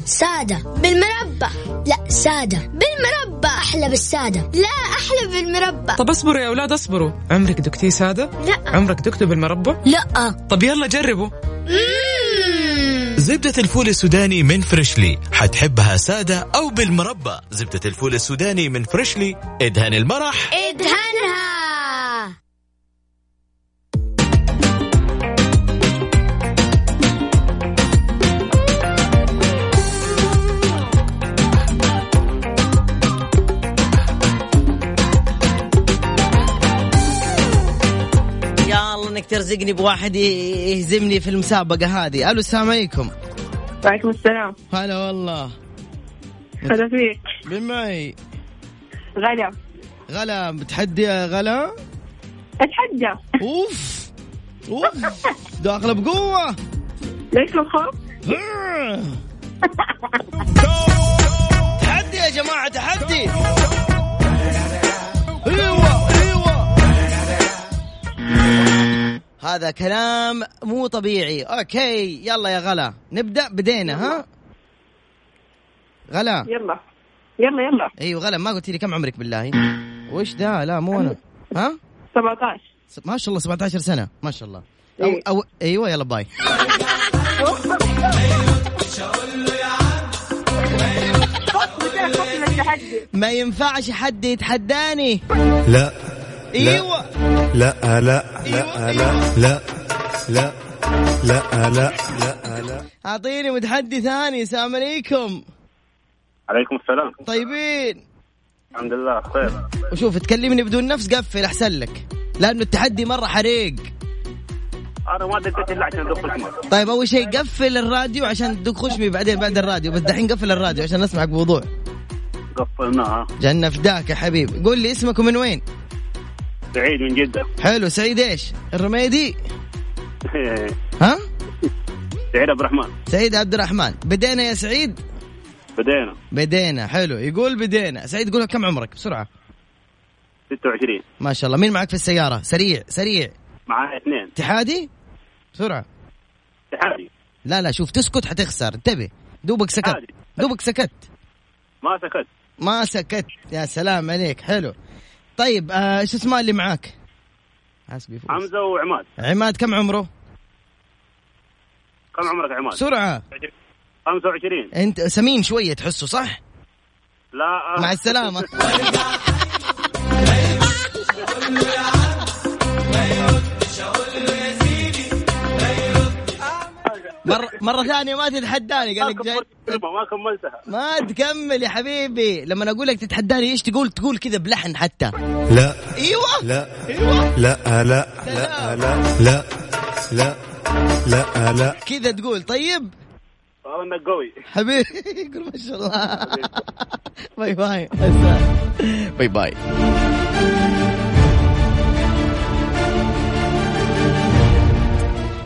سادة بالمربى لا سادة بالمربى أحلى بالسادة. لا أحلى بالمربى طب اصبروا يا أولاد اصبروا. عمرك دقتي سادة؟ لا. عمرك دقته بالمربى لا. طب يلا جربوا. مم. زبدة الفول السوداني من فريشلي. حتحبها سادة أو بالمربى. زبدة الفول السوداني من فريشلي. إدهن المرح. إدهنها. أنك ترزقني بواحد يهزمني في المسابقة هذه. ألو السلام عليكم. وعليكم السلام. هلا والله. هلا فيك. من معي غلا. غلا بتحدي يا غلا؟ أتحدى. أوف. أوف. داخلة بقوة. ليش الخوف؟ تحدي يا جماعة تحدي. أيوه أيوه. هذا كلام مو طبيعي. أوكي يلا يا غلا. نبدأ بدينا ها؟ غلا. يلا. يلا يلا. أيوه غلا ما قلت لي كم عمرك بالله؟ وش ذا؟ لا مو أنا. ها؟ 17 س- ما شاء الله 17 سنة. ما شاء الله. أو إيه. أو أيوه يلا باي. ما ينفعش حد يتحداني. لا. إيوه. لا لا لا لا لا لا لا لا لا لا. أعطيني متحدي ثاني السلام عليكم. عليكم السلام. طيبين. الحمد لله بخير. وشوف تكلمني بدون نفس قفل أحسن لك. لأنه التحدي مرة حريق. أنا ما دقيت الا عشان ادق اسمك طيب أول شيء قفل الراديو عشان تدق خشمي بعدين بعد الراديو. بس دحين قفل الراديو عشان اسمعك بوضوح. قفلناها جنة فداك يا حبيبي. قول لي اسمك ومن وين؟ سعيد من جدة. حلو سعيد إيش؟ الرميدي؟ *laughs* ها؟ سعيد عبد الرحمن. سعيد عبد الرحمن. بدينا يا سعيد؟ بدينا. بدينا حلو. يقول بدينا. سعيد قول كم عمرك؟ بسرعة. 26 ما شاء الله. مين معك في السيارة؟ سريع سريع. معايا اثنين. اتحادي؟ بسرعة. اتحادي. لا لا شوف تسكت حتخسر. انتبه. دوبك سكت. اتحادي. دوبك سكت. ما سكت. ما سكت. يا سلام عليك. حلو. طيب آه، إيش اسمه اللي معاك؟ حسبي فوز. حمزة وعماد. عماد كم عمره؟ كم عمرك يا عماد؟ بسرعة. 25 انت سمين شوية تحسه صح؟ لا. مع السلامة. *laughs* مرة مرة ثانية ما تتحداني. قال لك جاي ما كملتها. ما تكمل يا حبيبي. لما أقول لك تتحداني إيش تقول؟ تقول كذا بلحن حتى. لا. إيوه. لا. إيوه. لا لا لا لا لا لا لا لا كذا تقول. طيب. والله انك قوي. حبيبي يقول ما شاء الله. باي باي. باي باي.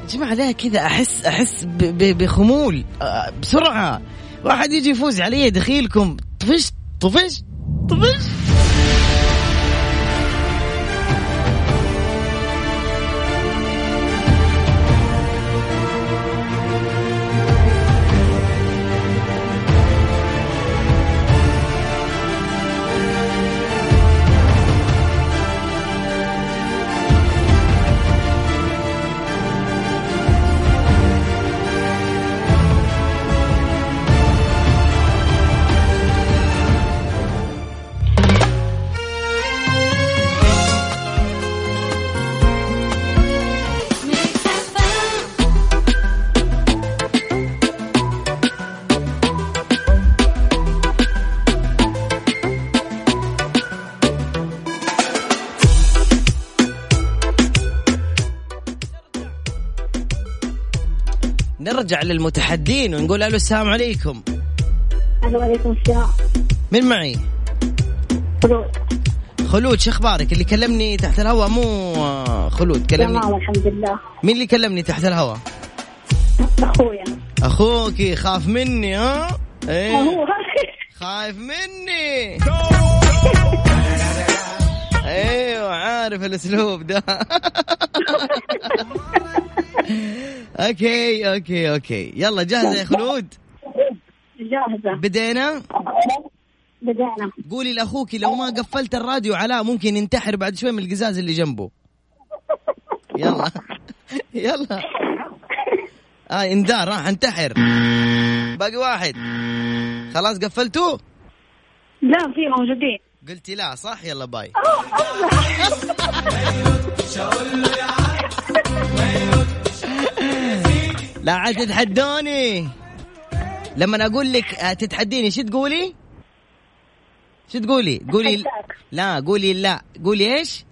جماعة لا كذا أحس أحس بخمول آه، بسرعة. واحد يجي يفوز علي دخيلكم. طفشت طفشت طفشت. نرجع للمتحدين ونقول ألو السلام عليكم. ألو عليكم السلام. من معي؟ خلود. خلود شو أخبارك؟ اللي كلمني تحت الهواء مو خلود كلمني. تمام الحمد لله. مين اللي كلمني تحت الهواء؟ أخويا. أخوك خاف مني ها؟ إيه. هو خايف مني. أيوه عارف الأسلوب ده. *laughs* okay okay okay. يلا جاهزة يا خلود؟ جاهزة. بدينا؟ بدأنا قولي لأخوك لو ما قفلت الراديو علاء ممكن ينتحر بعد شوي من القزاز اللي جنبه. يلا. *laughs* يلا. آه انذار راح انتحر. باقي واحد. خلاص قفلتوه؟ لا في موجودين. قلتي لا صح؟ يلا باي. *laughs* لا عاد تتحدوني لما أقول لك آه، تتحديني شو تقولي؟ شو تقولي؟ قولي. لا قولي لا. قولي إيش؟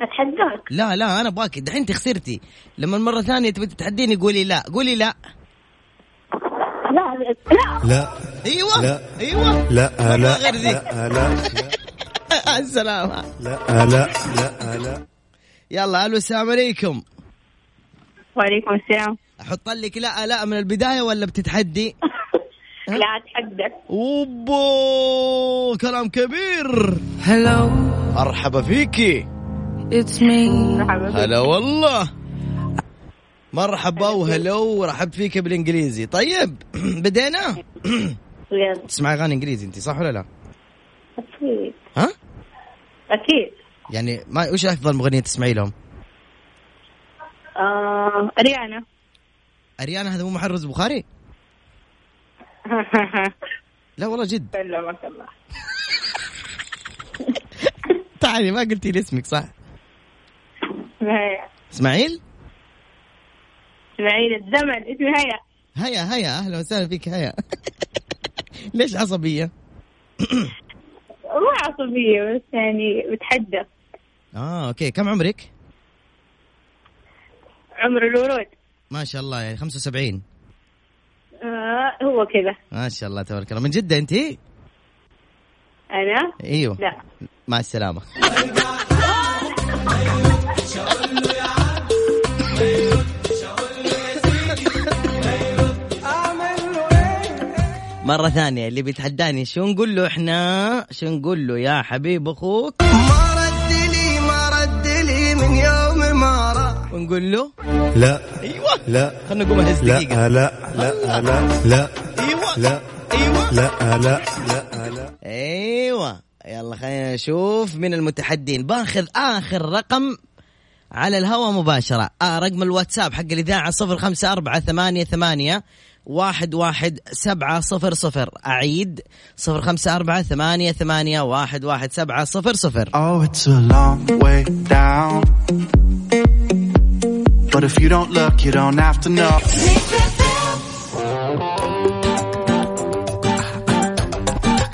أتحداك. لا لا أنا باكي. دحين انت خسرتي لما المره الثانية تبي تتحديني قولي لا. قولي لا. لا لا. لا. أيوه. لا. أيوه. لا لا غير ذي. لا لا *laughs* السلامة لا لا لا لا. يلا ألو السلام عليكم. وعليكم السلام. أحط لك لا لا من البداية ولا بتتحدي؟ *laughs* لا اتحدك أوبو كلام كبير. hello مرحبا فيكي. it's me هلا والله. مرحبا و hello ورحبت فيك بالإنجليزي. طيب *clears throat* بدينا؟ يلا. *clears throat* تسمعي أغاني إنجليزي انت صح ولا لا؟ أكيد. ها؟ أكيد. يعني ما وش أفضل مغنية تسمعي لهم؟ آه ريانا. أريانا هذا مو محرز بخاري؟ *laughs* لا والله جد. لا ما شاء الله. *laughs* تعالي ما قلتي لي اسمك صح؟ هيا. إسماعيل؟ إسماعيل الزمن اسمي هيا. هيا هيا أهلا وسهلا فيك هيا. *laughs* ليش عصبية؟ *clears throat* مو عصبية بس يعني بتحدى آه أوكي. كم عمرك؟ عمر الورود. ما شاء الله يعني 75 آه هو كذا. ما شاء الله تبارك الله. من جدة أنت؟ أنا؟ أيوه. لا. مع السلامة. مرة ثانية اللي بيتحداني شو نقول له إحنا؟ شو نقول له؟ يا حبيب أخوك. ما رد لي ما رد لي من يوم راح ونقول له؟ لا. أيوه. لا. خلنا نقوم اهز لا. لا. لا. لا. لا. أيوه. لا. أيوه. لا. لا. لا. لا. أيوه. يلا خلينا نشوف من المتحدين. باخذ آخر رقم على الهواء مباشرة. آه رقم الواتساب حق الإذاعة صفر خمسة أربعة ثمانية ثمانية واحد واحد سبعة صفر صفر. أعيد صفر خمسة أربعة ثمانية ثمانية واحد واحد سبعة صفر صفر. Oh, it's a long way down. But if you don't look, you don't have to know.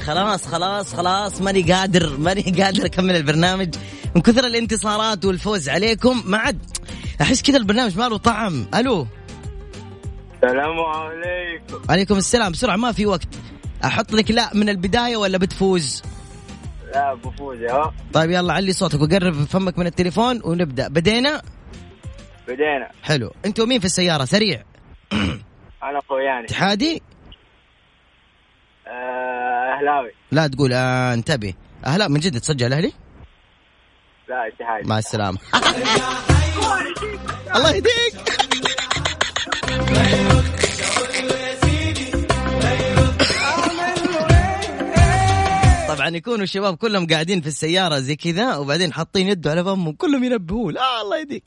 خلاص خلاص خلاص. ماني قادر ماني قادر أكمل البرنامج. من كثر الانتصارات والفوز عليكم ما عاد أحس كذا البرنامج ما له طعم. ألو؟ السلام عليكم. عليكم السلام. بسرعة ما في وقت. أحط لك لا من البداية ولا بتفوز؟ لا بفوز ها طيب يلا علي صوتك وقرب فمك من التليفون ونبدأ. بدينا؟ بدينا. حلو. أنتوا مين في السيارة؟ سريع. *clears throat* أنا خوياني اتحادي؟ آه، أهلاوي. لا تقول آه انتبه. أهلا من جد تسجل الأهلي لا اتحاد مع السلامة. *laughs* الله يهديك. *laughs* طبعا يكونوا الشباب كلهم قاعدين في السيارة زي كذا وبعدين حاطين يده على فمهم كلهم ينبهون. آه الله يهديك.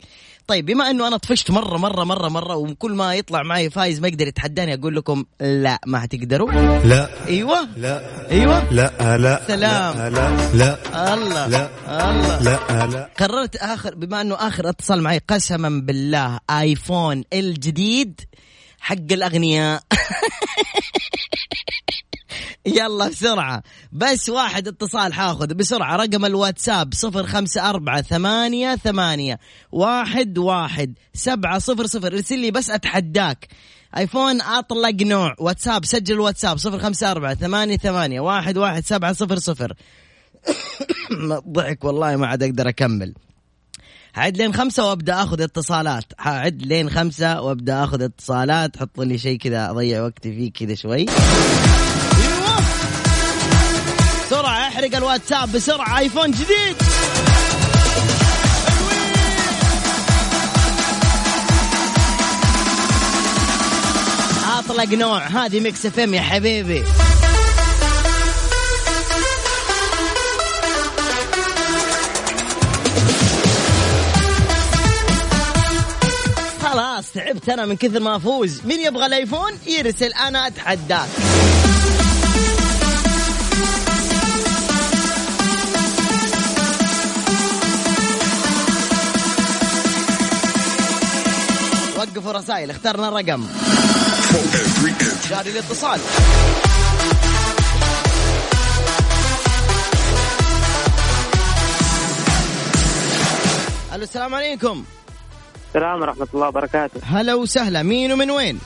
طيب بما إنه أنا طفشت مرة مرة مرة مرة وكل ما يطلع معي فايز ما يقدر يتحداني أقول لكم لا ما حتقدروا. لا. أيوه. لا. أيوه. لا لا. سلام. لا لا. لا. الله. لا. الله. لا لا. قررت آخر بما إنه آخر اتصال معي قسما بالله آيفون الجديد حق الأغنياء. *laughs* يلا بسرعة. بس واحد اتصال حاخذ بسرعة. رقم الواتساب صفر خمسة أربعة ثمانية ثمانية واحد واحد سبعة صفر صفر. ارسل لي بس أتحداك. آيفون أطلق نوع. واتساب سجل الواتساب صفر خمسة أربعة ثمانية ثمانية واحد واحد سبعة صفر صفر. *coughs* ضحك والله ما عاد أقدر أكمل. عد لين خمسة وأبدأ أخذ اتصالات. عد لين خمسة وأبدأ أخذ اتصالات. حط لي شيء كذا أضيع وقتي فيه كذا شوي. بسرعة احرق الواتساب بسرعة آيفون جديد. أطلق نوع هذه Mix FM يا حبيبي. خلاص تعبت أنا من كثر ما أفوز. مين يبغى الآيفون؟ يرسل أنا أتحداك. وقفوا رسائل اخترنا رقم جاري الاتصال. ألو السلام عليكم. السلام ورحمة الله وبركاته. هلا وسهلا مين ومن وين؟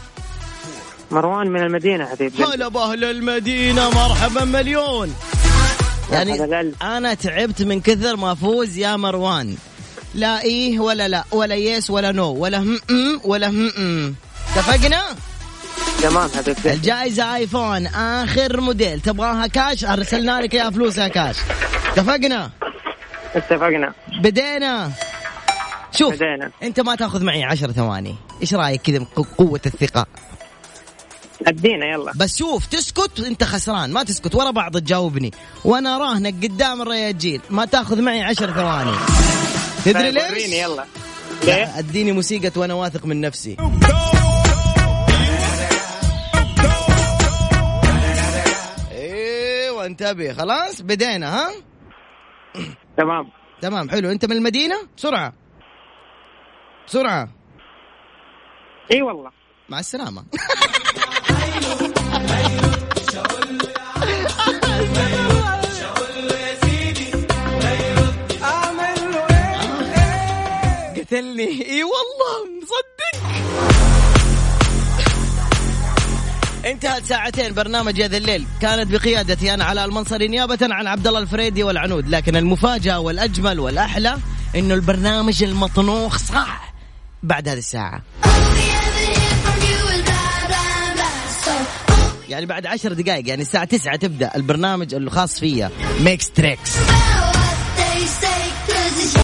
مروان من المدينة حبيبي. هلا بأهل المدينة مرحبا مليون. يعني. أنا تعبت من كثر ما أفوز يا مروان. لا إيه ولا لا ولا yes ولا no ولا هم ام ولا هم ام اتفقنا؟ تمام حبيبي. الجائزة ايفون آخر موديل. تبغاها كاش أرسلنا لك يا فلوسها كاش اتفقنا؟ اتفقنا. بدينا. شوف بدينا. أنت ما تأخذ معي عشر ثواني. إيش رأيك كذا قوة الثقة؟ أدينا يلا. بس شوف تسكت انت خسران. ما تسكت ورا بعض تجاوبني. وأنا راهنك قدام الرياجيل. ما تأخذ معي عشر ثواني. تدري طيب ليش؟ وريني يلا. لا أديني موسيقى وأنا واثق من نفسي. إيوه انتبه. خلاص بدينا ها؟ تمام. تمام حلو. أنت من المدينة؟ بسرعة بسرعة إي والله. مع السلامة. *laughs* قتلني إي والله مصدق. انتهت ساعتين برنامج هذا الليل. كانت بقيادتي أنا على المنصري نيابة عن عبد الله الفريدي والعنود. لكن المفاجأة والأجمل والأحلى إنه البرنامج المطنوخ صح بعد هذه الساعة. يعني بعد عشر دقائق يعني الساعة تسعة تبدأ البرنامج الخاص فيا ميكس تريكس